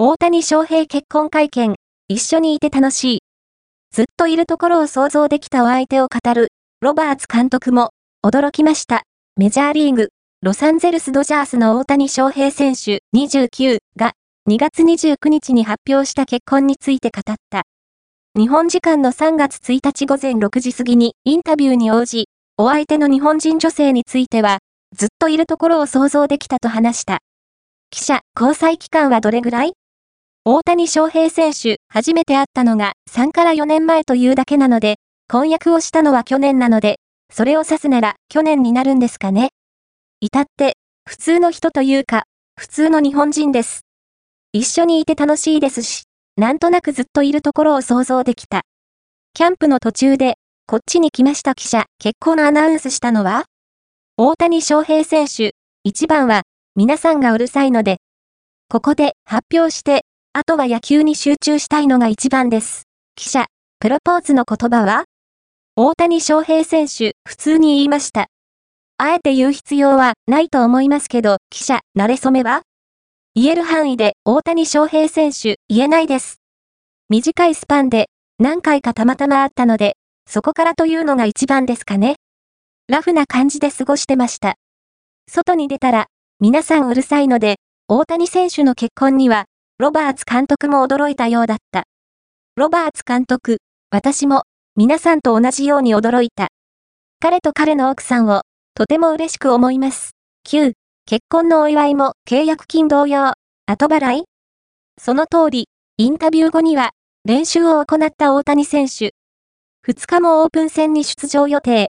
大谷翔平結婚会見、一緒にいて楽しい。ずっといるところを想像できたお相手を語る、ロバーツ監督も、驚きました。メジャーリーグ、ロサンゼルスドジャースの大谷翔平選手29が、2月29日に発表した結婚について語った。日本時間の3月1日午前6時過ぎにインタビューに応じ、お相手の日本人女性については、ずっといるところを想像できたと話した。記者、交際期間はどれぐらい？大谷翔平選手、初めて会ったのが3から4年前というだけなので、婚約をしたのは去年なので、それを指すなら去年になるんですかね。至って、普通の人というか、普通の日本人です。一緒にいて楽しいですし、なんとなくずっといるところを想像できた。キャンプの途中で、こっちに来ました記者、結婚のアナウンスしたのは大谷翔平選手、一番は、皆さんがうるさいので、ここで発表して、あとは野球に集中したいのが一番です。記者、プロポーズの言葉は？大谷翔平選手、普通に言いました。あえて言う必要はないと思いますけど、記者、慣れ初めは？言える範囲で大谷翔平選手、言えないです。短いスパンで何回かたまたまあったので、そこからというのが一番ですかね。ラフな感じで過ごしてました。外に出たら、皆さんうるさいので、大谷選手の結婚にはロバーツ監督も驚いたようだった。ロバーツ監督、私も、皆さんと同じように驚いた。彼と彼の奥さんを、とても嬉しく思います。9、結婚のお祝いも契約金同様、後払い？その通り、インタビュー後には、練習を行った大谷選手。2日もオープン戦に出場予定。